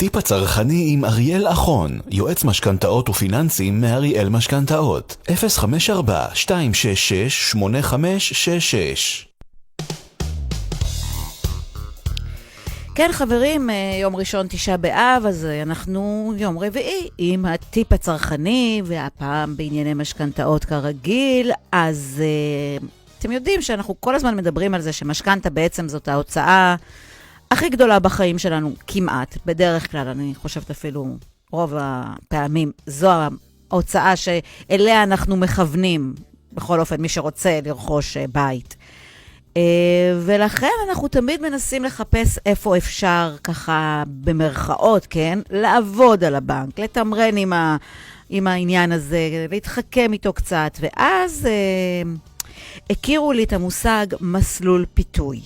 הטיפ הצרכני עם אריאל אחון, יועץ משכנתאות ופיננסים מאריאל משכנתאות, 054-266-8566 כן, חברים, אה, יום ראשון תשעה באב, אז אה, אנחנו יום רביעי עם הטיפ הצרכני, והפעם בענייני משכנתאות כרגיל. אז uh, אתם יודעים שאנחנו כל הזמן מדברים על זה שמשכנתה בעצם זאת ההוצאה הכי גדולה בחיים שלנו, כמעט. בדרך כלל, אני חושבת אפילו רוב הפעמים, זו ההוצאה שאליה אנחנו מכוונים, בכל אופן, מי שרוצה לרכוש בית. Uh, ולכן אנחנו תמיד מנסים לחפש איפה אפשר, ככה במרכאות, כן? לעבוד על הבנק, לתמרן עם, ה, עם העניין הזה, להתחכם איתו קצת, ואז uh, הכירו לי את המושג מסלול פיתוי.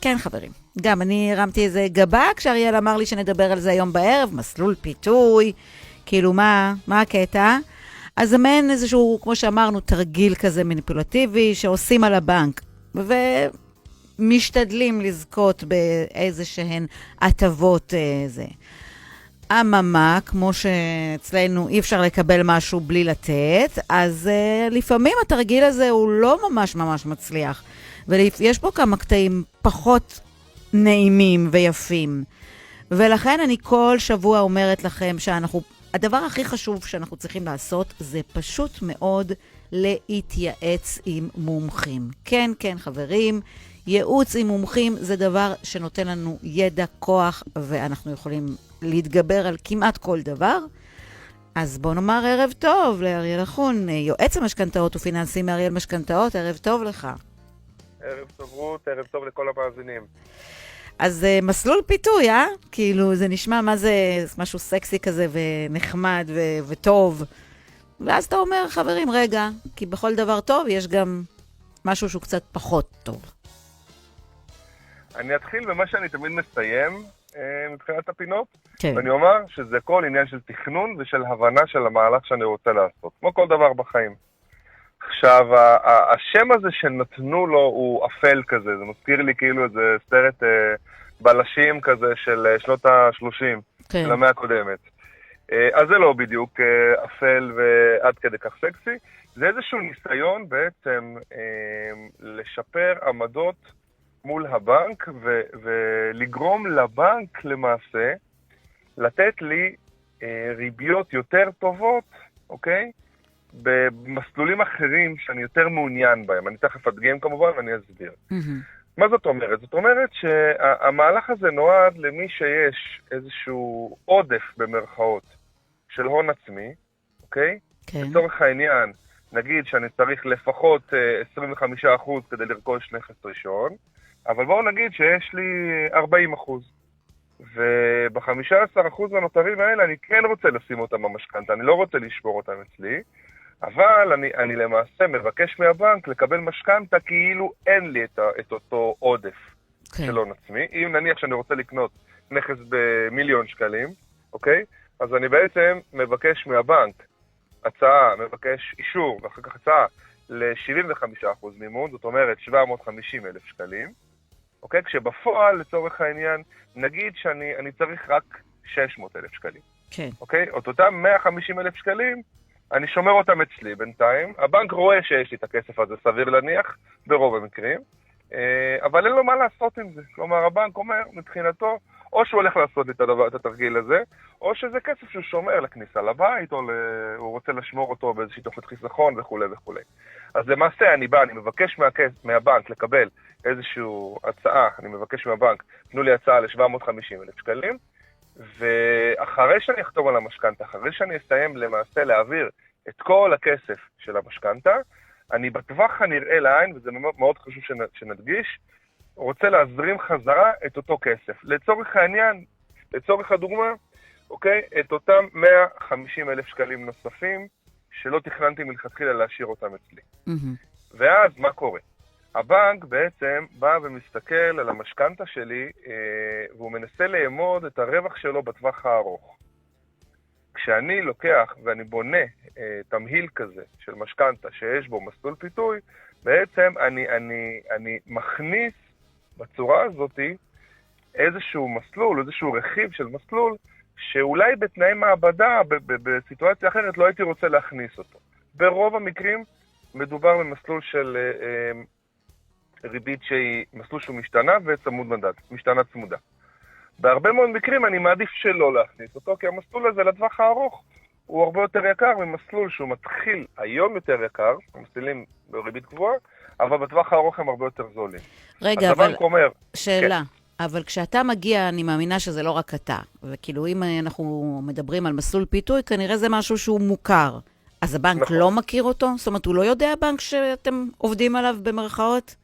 כן, חברים. גם אני הרמתי איזה גבה כשאריאל אמר לי שנדבר על זה היום בערב, מסלול פיתוי, כאילו מה, מה הקטע? אז זה מעין איזשהו, כמו שאמרנו, תרגיל כזה מניפולטיבי שעושים על הבנק. ומשתדלים לזכות באיזה שהן הטבות אה, זה. אממה, כמו שאצלנו אי אפשר לקבל משהו בלי לתת, אז uh, לפעמים התרגיל הזה הוא לא ממש ממש מצליח. ויש פה כמה קטעים פחות נעימים ויפים. ולכן אני כל שבוע אומרת לכם שאנחנו, הדבר הכי חשוב שאנחנו צריכים לעשות זה פשוט מאוד להתייעץ עם מומחים. כן, כן, חברים, ייעוץ עם מומחים זה דבר שנותן לנו ידע, כוח, ואנחנו יכולים להתגבר על כמעט כל דבר. אז בוא נאמר ערב טוב לאריאל אחון, יועץ המשכנתאות ופיננסים מאריאל משכנתאות, ערב טוב לך. ערב טוב רות, ערב טוב לכל המאזינים. אז uh, מסלול פיתוי, אה? כאילו, זה נשמע מה זה משהו סקסי כזה ונחמד ו- וטוב. ואז אתה אומר, חברים, רגע, כי בכל דבר טוב יש גם משהו שהוא קצת פחות טוב. אני אתחיל במה שאני תמיד מסיים מבחינת הפינות, כן. ואני אומר שזה כל עניין של תכנון ושל הבנה של המהלך שאני רוצה לעשות, כמו כל דבר בחיים. עכשיו, השם הזה שנתנו לו הוא אפל כזה, זה מזכיר לי כאילו איזה סרט אה, בלשים כזה של אה, שנות ה-30, כן. של המאה הקודמת. אה, אז זה לא בדיוק אה, אפל ועד כדי כך סקסי, זה איזשהו ניסיון בעצם אה, לשפר עמדות מול הבנק ו- ולגרום לבנק למעשה לתת לי ריביות יותר טובות, אוקיי? במסלולים אחרים שאני יותר מעוניין בהם. אני תכף אדגים כמובן ואני אסביר. Mm-hmm. מה זאת אומרת? זאת אומרת שהמהלך הזה נועד למי שיש איזשהו עודף במרכאות של הון עצמי, אוקיי? כן. לצורך העניין, נגיד שאני צריך לפחות 25% אה, כדי לרכוש נכס ראשון, אבל בואו נגיד שיש לי 40%. וב-15% הנותרים האלה אני כן רוצה לשים אותם במשכנתה, אני לא רוצה לשבור אותם אצלי, אבל אני, אני למעשה מבקש מהבנק לקבל משכנתה כאילו אין לי את, ה, את אותו עודף כן. של הון עצמי. אם נניח שאני רוצה לקנות נכס במיליון שקלים, אוקיי? אז אני בעצם מבקש מהבנק הצעה, מבקש אישור ואחר כך הצעה ל-75% מימון, זאת אומרת 750 אלף שקלים, אוקיי? כשבפועל, לצורך העניין, נגיד שאני צריך רק 600 אלף שקלים. כן. אוקיי? את אותם 150 אלף שקלים, אני שומר אותם אצלי בינתיים. הבנק רואה שיש לי את הכסף הזה, סביר להניח, ברוב המקרים, אה, אבל אין לו מה לעשות עם זה. כלומר, הבנק אומר, מבחינתו, או שהוא הולך לעשות את, הדבר, את התרגיל הזה, או שזה כסף שהוא שומר לכניסה לבית, או הוא רוצה לשמור אותו באיזושהי תוכנית חיסכון וכולי וכולי. אז למעשה אני בא, אני מבקש מהכס, מהבנק לקבל איזושהי הצעה, אני מבקש מהבנק, תנו לי הצעה ל-750 אלף שקלים, ואחרי שאני אחתום על המשכנתה, אחרי שאני אסיים למעשה להעביר את כל הכסף של המשכנתה, אני בטווח הנראה לעין, וזה מאוד חשוב שנדגיש, רוצה להזרים חזרה את אותו כסף. לצורך העניין, לצורך הדוגמה, אוקיי? את אותם 150 אלף שקלים נוספים, שלא תכננתי מלכתחילה להשאיר אותם אצלי. Mm-hmm. ואז מה קורה? הבנק בעצם בא ומסתכל על המשכנתה שלי, אה, והוא מנסה לאמוד את הרווח שלו בטווח הארוך. כשאני לוקח ואני בונה אה, תמהיל כזה של משכנתה שיש בו מסלול פיתוי, בעצם אני, אני, אני מכניס בצורה הזאת איזשהו מסלול, איזשהו רכיב של מסלול, שאולי בתנאי מעבדה, בסיטואציה אחרת, לא הייתי רוצה להכניס אותו. ברוב המקרים מדובר במסלול של אה, אה, ריבית שהיא מסלול שהוא משתנה וצמוד מדד, משתנה צמודה. בהרבה מאוד מקרים אני מעדיף שלא להכניס אותו, כי המסלול הזה לטווח הארוך הוא הרבה יותר יקר ממסלול שהוא מתחיל היום יותר יקר, המסלולים בריבית גבוהה, אבל בטווח הארוך הם הרבה יותר זולים. רגע, אבל אומר, שאלה. אבל כשאתה מגיע, אני מאמינה שזה לא רק אתה. וכאילו, אם אנחנו מדברים על מסלול פיתוי, כנראה זה משהו שהוא מוכר. אז הבנק נכון. לא מכיר אותו? זאת אומרת, הוא לא יודע, הבנק, שאתם עובדים עליו במרכאות?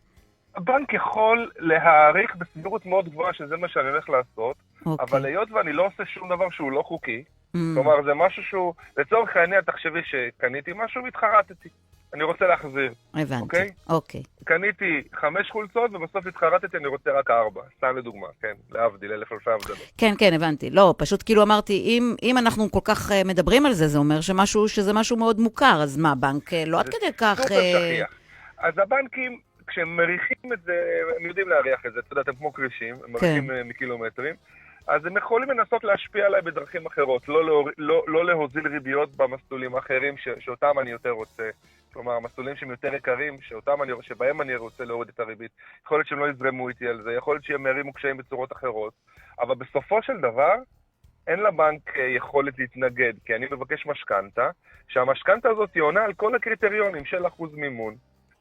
הבנק יכול להעריך בסבירות מאוד גבוהה שזה מה שאני הולך לעשות, אוקיי. אבל היות ואני לא עושה שום דבר שהוא לא חוקי, Mm, כלומר זה משהו שהוא, לצורך העניין תחשבי שקניתי משהו והתחרטתי, אני רוצה להחזיר, הבנתי. אוקיי? אוקיי. קניתי חמש חולצות ובסוף התחרטתי, אני רוצה רק ארבע, סתם לדוגמה, כן, להבדיל, אלף אלפי הבדלות. כן, כן, הבנתי. לא, פשוט כאילו אמרתי, אם, אם אנחנו כל כך אה, מדברים על זה, זה אומר שמשהו, שזה משהו מאוד מוכר, אז מה, בנק אה, לא עד זה כדי כך... סופר אה, שכיח. אז הבנקים, כשהם מריחים את זה, הם יודעים להריח את זה, אתה יודע, אתם כמו כרישים, הם מריחים אה, מקילומטרים, אז הם יכולים לנסות להשפיע עליי בדרכים אחרות, לא, להור... לא, לא להוזיל ריביות במסלולים האחרים ש... שאותם אני יותר רוצה. כלומר, המסלולים שהם יותר יקרים, שאותם אני... שבהם אני רוצה להוריד את הריבית. יכול להיות שהם לא יזרמו איתי על זה, יכול להיות שהם ירימו קשיים בצורות אחרות, אבל בסופו של דבר, אין לבנק אה, יכולת להתנגד, כי אני מבקש משכנתה, שהמשכנתה הזאת עונה על כל הקריטריונים של אחוז מימון,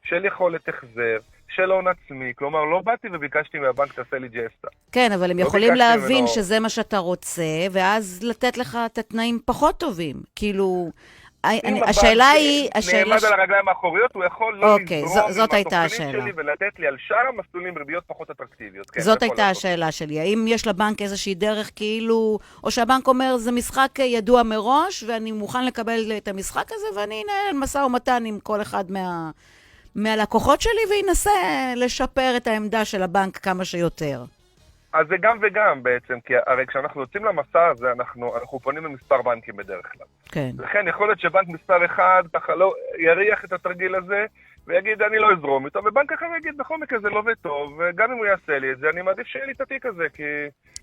של יכולת החזר, של הון עצמי, כלומר לא באתי וביקשתי מהבנק תעשה לי ג'סטה. כן, אבל הם לא יכולים להבין ממנו- שזה מה שאתה רוצה, ואז לתת לך את התנאים פחות טובים. כאילו, אני- אם הבנק השאלה היא... השאלה נעמד ש- על הרגליים האחוריות, הוא יכול לא אוקיי, לזרום זאת עם התוכנית. שלי ולתת לי על שאר המסלולים ריביות פחות אטרקטיביות. כן, זאת הייתה לעשות. השאלה שלי. האם יש לבנק איזושהי דרך כאילו, או שהבנק אומר, זה משחק ידוע מראש, ואני מוכן לקבל את המשחק הזה, ואני אנהל משא ומתן עם כל אחד מה, מהלקוחות שלי, וינסה לשפר את העמדה של הבנק כמה שיותר. אז זה גם וגם בעצם, כי הרי כשאנחנו יוצאים למסע הזה, אנחנו, אנחנו פונים למספר בנקים בדרך כלל. כן. לכן יכול להיות שבנק מספר אחד ככה לא יריח את התרגיל הזה, ויגיד אני לא אזרום איתו, ובנק אחר יגיד בכל מקרה זה לא עובד טוב, וגם אם הוא יעשה לי את זה, אני מעדיף שיהיה לי את התיק הזה, כי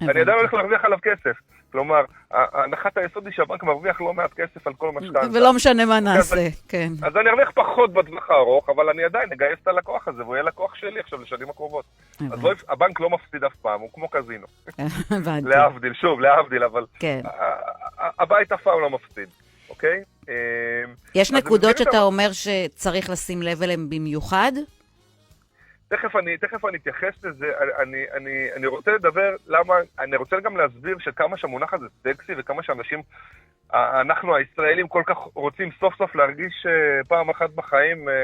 אני עדיין הולך להרוויח עליו כסף. כלומר, הנחת היסוד היא שהבנק מרוויח לא מעט כסף על כל משכנתה. ולא משנה מה נעשה, כן. אז אני ארוויח פחות בטווח הארוך, אבל אני עדיין אגייס את הלקוח הזה, והוא יהיה לקוח שלי עכשיו לשנים הקרובות. אז לא, הבנק לא מפסיד אף פעם, הוא כמו קזינו. הבנתי. להבדיל, שוב, להבדיל, אבל כן. הבית אף פעם לא מפסיד, אוקיי? אמ, יש נקודות שאתה ה- אומר שצריך לשים לב אליהן במיוחד? תכף אני, תכף אני אתייחס לזה, אני, אני, אני רוצה לדבר למה, אני רוצה גם להסביר שכמה שהמונח הזה סקסי וכמה שאנשים, אנחנו הישראלים כל כך רוצים סוף סוף להרגיש אה, פעם אחת בחיים אה,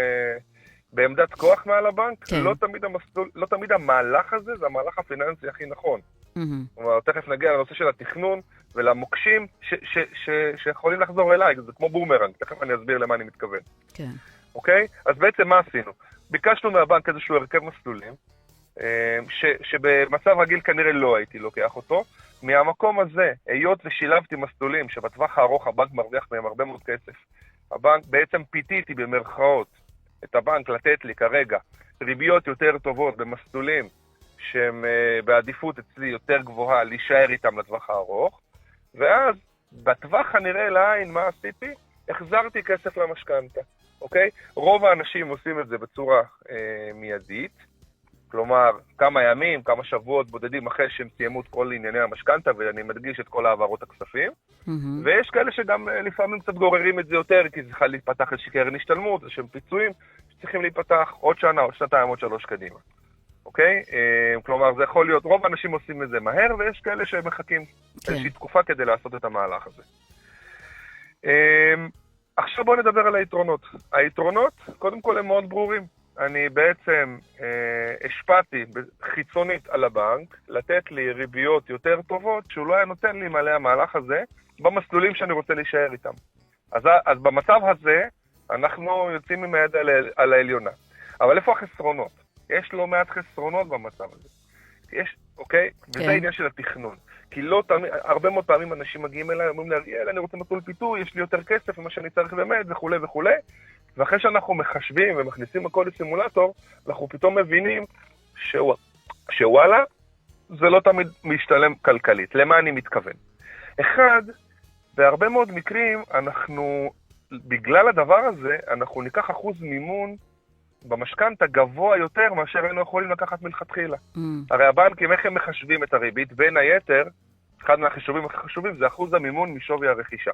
בעמדת כוח מעל הבנק, כן. לא תמיד המסלול, לא תמיד המהלך הזה זה המהלך הפיננסי הכי נכון. מהמם. כלומר, תכף נגיע לנושא של התכנון ולמוקשים ש, ש, ש, שיכולים לחזור אליי, זה כמו בומרנג, תכף אני אסביר למה אני מתכוון. כן. אוקיי? אז בעצם מה עשינו? ביקשנו מהבנק איזשהו הרכב מסלולים, אה, ש, שבמצב רגיל כנראה לא הייתי לוקח אותו. מהמקום הזה, היות ושילבתי מסלולים שבטווח הארוך הבנק מרוויח מהם הרבה מאוד כסף, הבנק בעצם פיתיתי במרכאות את הבנק לתת לי כרגע ריביות יותר טובות במסלולים שהם אה, בעדיפות אצלי יותר גבוהה להישאר איתם לטווח הארוך, ואז בטווח הנראה לעין, מה עשיתי? החזרתי כסף למשכנתה, אוקיי? רוב האנשים עושים את זה בצורה אה, מיידית, כלומר, כמה ימים, כמה שבועות בודדים אחרי שהם סיימו את כל ענייני המשכנתה, ואני מדגיש את כל העברות הכספים. מהמם. ויש כאלה שגם אה, לפעמים קצת גוררים את זה יותר, כי צריכה להיפתח איזושהי קרן השתלמות, איזשהם פיצויים שצריכים להיפתח עוד שנה, עוד שנתיים, עוד שלוש קדימה. אוקיי? אה, כלומר, זה יכול להיות, רוב האנשים עושים את זה מהר, ויש כאלה שמחכים כן. איזושהי תקופה כדי לעשות את המהלך הזה. אה, עכשיו בואו נדבר על היתרונות. היתרונות, קודם כל, הם מאוד ברורים. אני בעצם אה, השפעתי חיצונית על הבנק לתת לי ריביות יותר טובות שהוא לא היה נותן לי מלא המהלך הזה במסלולים שאני רוצה להישאר איתם. אז, אז במצב הזה אנחנו יוצאים עם היד על, על העליונה. אבל איפה החסרונות? יש לא מעט חסרונות במצב הזה. יש, אוקיי? כן. וזה העניין של התכנון. כי לא תמיד, הרבה מאוד פעמים אנשים מגיעים אליי, אומרים לי, אריאל, אני רוצה מסלול פיתוי, יש לי יותר כסף ממה שאני צריך באמת, וכולי וכולי. ואחרי שאנחנו מחשבים ומכניסים הכל לסימולטור, אנחנו פתאום מבינים שוו- שוואלה, זה לא תמיד משתלם כלכלית. למה אני מתכוון? אחד, בהרבה מאוד מקרים אנחנו, בגלל הדבר הזה, אנחנו ניקח אחוז מימון במשכנתה גבוה יותר מאשר היינו יכולים לקחת מלכתחילה. Mm, הרי הבנקים, איך הם מחשבים את הריבית? בין היתר, אחד מהחישובים הכי חשובים זה אחוז המימון משווי הרכישה.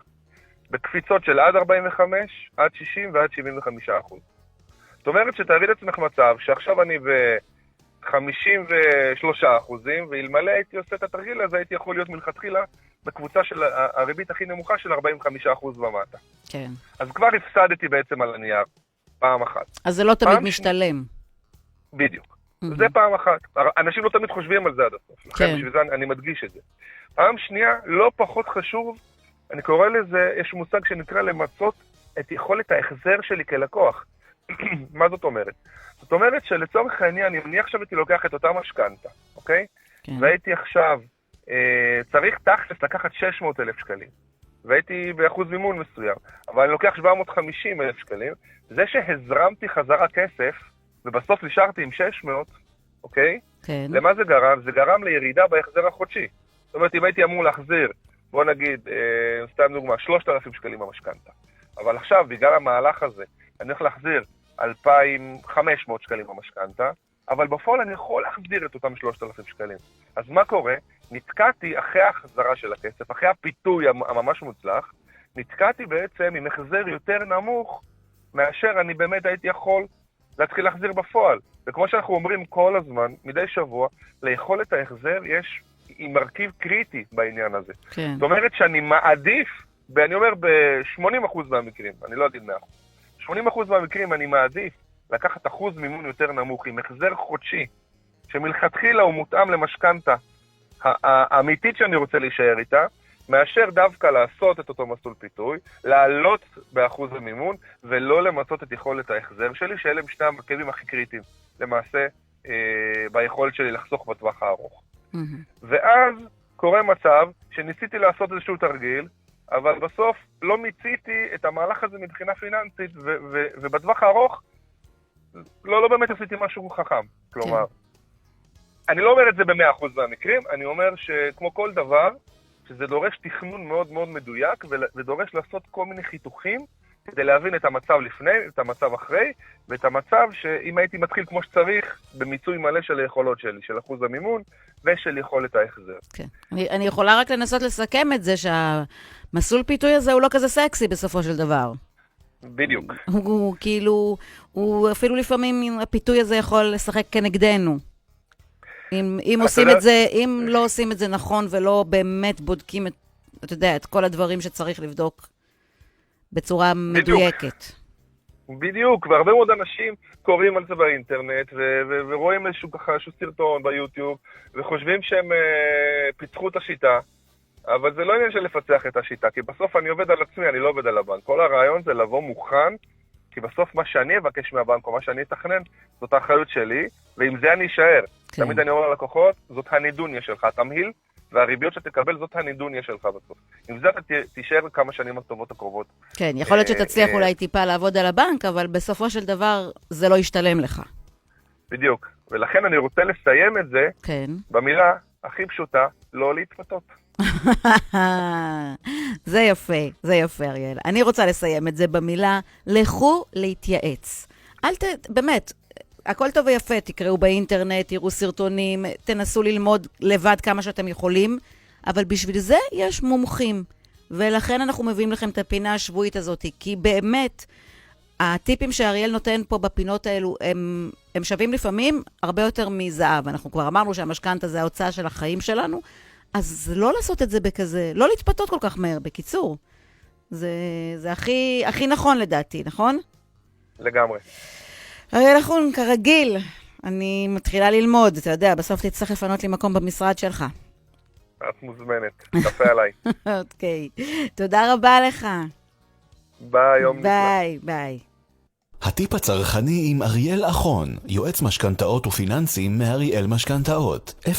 בקפיצות של עד 45, עד 60 ועד 75 אחוז. זאת אומרת שתארי לעצמך מצב שעכשיו אני ב-53 אחוזים, ואלמלא הייתי עושה את התרגיל הזה, הייתי יכול להיות מלכתחילה בקבוצה של הריבית הכי נמוכה של 45 אחוז ומטה. כן. אז כבר הפסדתי בעצם על הנייר, פעם אחת. אז זה לא תמיד משתלם. בדיוק. Mhm. זה פעם אחת. אנשים לא תמיד חושבים על זה עד הסוף. לכן כן. בשביל זה אני, אני מדגיש את זה. פעם שנייה, לא פחות חשוב, אני קורא לזה, יש מושג שנקרא למצות את יכולת ההחזר שלי כלקוח. מה זאת אומרת? זאת אומרת שלצורך העניין, אם אני עכשיו הייתי לוקח את אותה משכנתה, אוקיי? כן. והייתי עכשיו אה, צריך תכלס לקחת 600 אלף שקלים, והייתי באחוז מימון מסוים, אבל אני לוקח 750 אלף שקלים, זה שהזרמתי חזרה כסף, ובסוף נשארתי עם 600, אוקיי? כן. למה זה גרם? זה גרם לירידה בהחזר החודשי. זאת אומרת, אם הייתי אמור להחזיר, בוא נגיד, אה, סתם דוגמה, 3,000 שקלים במשכנתה, אבל עכשיו, בגלל המהלך הזה, אני הולך להחזיר 2,500 שקלים במשכנתה, אבל בפועל אני יכול להחזיר את אותם 3,000 שקלים. אז מה קורה? נתקעתי אחרי ההחזרה של הכסף, אחרי הפיתוי המ- הממש מוצלח, נתקעתי בעצם עם החזר יותר נמוך מאשר אני באמת הייתי יכול להתחיל להחזיר בפועל. וכמו שאנחנו אומרים כל הזמן, מדי שבוע, ליכולת ההחזר יש היא מרכיב קריטי בעניין הזה. כן. זאת אומרת שאני מעדיף, ואני אומר ב-80% מהמקרים, אני לא אגיד 100%, 80% מהמקרים אני מעדיף לקחת אחוז מימון יותר נמוך עם החזר חודשי, שמלכתחילה הוא מותאם למשכנתה האמיתית שאני רוצה להישאר איתה, מאשר דווקא לעשות את אותו מסלול פיתוי, לעלות באחוז המימון, ולא למצות את יכולת ההחזר שלי, שאלה הם שני המרכיבים הכי קריטיים, למעשה, אה, ביכולת שלי לחסוך בטווח הארוך. מהמם. ואז קורה מצב שניסיתי לעשות איזשהו תרגיל, אבל בסוף לא מיציתי את המהלך הזה מבחינה פיננסית, ו- ו- ובטווח הארוך לא, לא באמת עשיתי משהו חכם. כלומר, אני לא אומר את זה ב-100% מהמקרים, אני אומר שכמו כל דבר, שזה דורש תכנון מאוד מאוד מדויק, ודורש לעשות כל מיני חיתוכים כדי להבין את המצב לפני, את המצב אחרי, ואת המצב שאם הייתי מתחיל כמו שצריך, במיצוי מלא של היכולות שלי, של אחוז המימון ושל יכולת ההחזר. כן. אני, אני יכולה רק לנסות לסכם את זה שהמסלול פיתוי הזה הוא לא כזה סקסי בסופו של דבר. בדיוק. הוא, הוא כאילו, הוא אפילו לפעמים הפיתוי הזה יכול לשחק כנגדנו. אם, אם עושים את זה, אם לא עושים את זה נכון ולא באמת בודקים את, אתה יודע, את כל הדברים שצריך לבדוק בצורה מדויקת. בדיוק, והרבה מאוד אנשים קוראים על זה באינטרנט, ו- ו- ורואים איזשהו ככה, איזשהו סרטון ביוטיוב, וחושבים שהם אה, פיצחו את השיטה, אבל זה לא עניין של לפצח את השיטה, כי בסוף אני עובד על עצמי, אני לא עובד על הבנק. כל הרעיון זה לבוא מוכן, כי בסוף מה שאני אבקש מהבנק, או מה שאני אתכנן, זאת האחריות שלי, ועם זה אני אשאר. כן. תמיד אני אומר ללקוחות, זאת הנידוניה שלך, התמהיל, והריביות שתקבל זאת הנידוניה שלך בסוף. עם זה אתה תישאר כמה שנים הטובות הקרובות. כן, יכול להיות אה, שתצליח אה. אולי טיפה לעבוד על הבנק, אבל בסופו של דבר זה לא ישתלם לך. בדיוק. ולכן אני רוצה לסיים את זה כן. במילה הכי פשוטה, לא להתפתות. זה יפה, זה יפה, אריאל. אני רוצה לסיים את זה במילה, לכו להתייעץ. אל ת... באמת, הכל טוב ויפה, תקראו באינטרנט, תראו סרטונים, תנסו ללמוד לבד כמה שאתם יכולים, אבל בשביל זה יש מומחים. ולכן אנחנו מביאים לכם את הפינה השבועית הזאת, כי באמת, הטיפים שאריאל נותן פה בפינות האלו, הם, הם שווים לפעמים הרבה יותר מזהב. אנחנו כבר אמרנו שהמשכנתה זה ההוצאה של החיים שלנו, אז לא לעשות את זה בכזה, לא להתפתות כל כך מהר, בקיצור. זה, זה הכי, הכי נכון לדעתי, נכון? לגמרי. אריאל אחון, כרגיל, אני מתחילה ללמוד, אתה יודע, בסוף תצטרך לפנות לי מקום במשרד שלך. את מוזמנת. קפה עליי. אוקיי. תודה רבה לך. ביי, יום נפלא. ביי, ביי. הטיפ הצרכני עם אריאל אחון, יועץ משכנתאות ופיננסים מאריאל משכנתאות, 054-266-8566